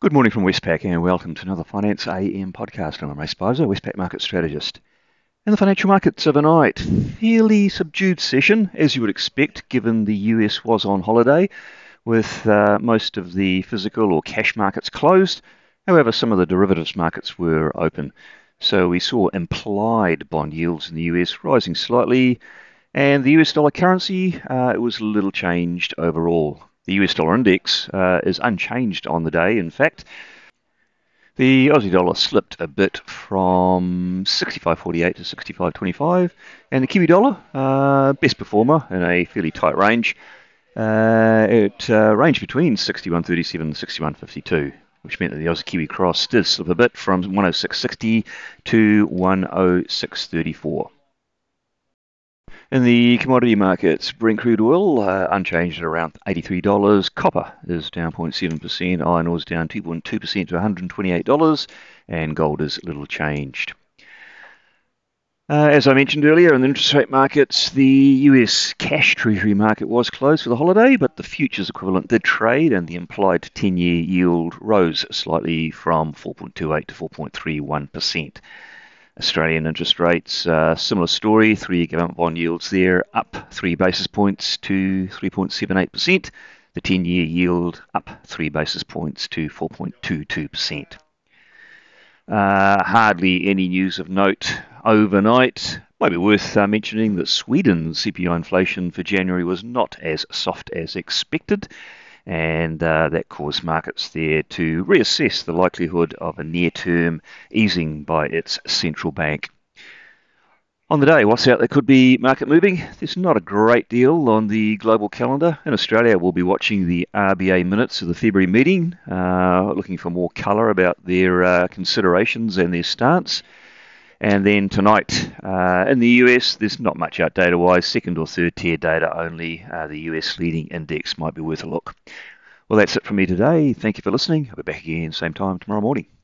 Good morning from Westpac and welcome to another Finance AM podcast. I'm Ray Spicer, Westpac Market Strategist. In the financial markets overnight, fairly subdued session, as you would expect, given the US was on holiday, with uh, most of the physical or cash markets closed. However, some of the derivatives markets were open. So we saw implied bond yields in the US rising slightly, and the US dollar currency, uh, it was a little changed overall. The US dollar index uh, is unchanged on the day, in fact. The Aussie dollar slipped a bit from 65.48 to 65.25, and the Kiwi dollar, uh, best performer in a fairly tight range, uh, it uh, ranged between 61.37 and 61.52, which meant that the Aussie Kiwi cross did slip a bit from 106.60 to 106.34. In the commodity markets, Brent crude oil uh, unchanged at around $83. Copper is down 0.7%. Iron ore is down 2.2% to $128. And gold is little changed. Uh, as I mentioned earlier, in the interest rate markets, the US cash treasury market was closed for the holiday, but the futures equivalent did trade, and the implied 10 year yield rose slightly from 4.28 to 4.31%. Australian interest rates, uh, similar story. Three-year government bond yields there up three basis points to 3.78%. The 10-year yield up three basis points to 4.22%. Uh, hardly any news of note overnight. Might be worth uh, mentioning that Sweden's CPI inflation for January was not as soft as expected and uh, that caused markets there to reassess the likelihood of a near term easing by its central bank. On the day, what's out there could be market moving. There's not a great deal on the global calendar. In Australia, we'll be watching the RBA minutes of the February meeting, uh, looking for more colour about their uh, considerations and their stance. And then tonight uh, in the US, there's not much out data wise, second or third tier data only. Uh, the US leading index might be worth a look. Well, that's it from me today. Thank you for listening. I'll be back again same time tomorrow morning.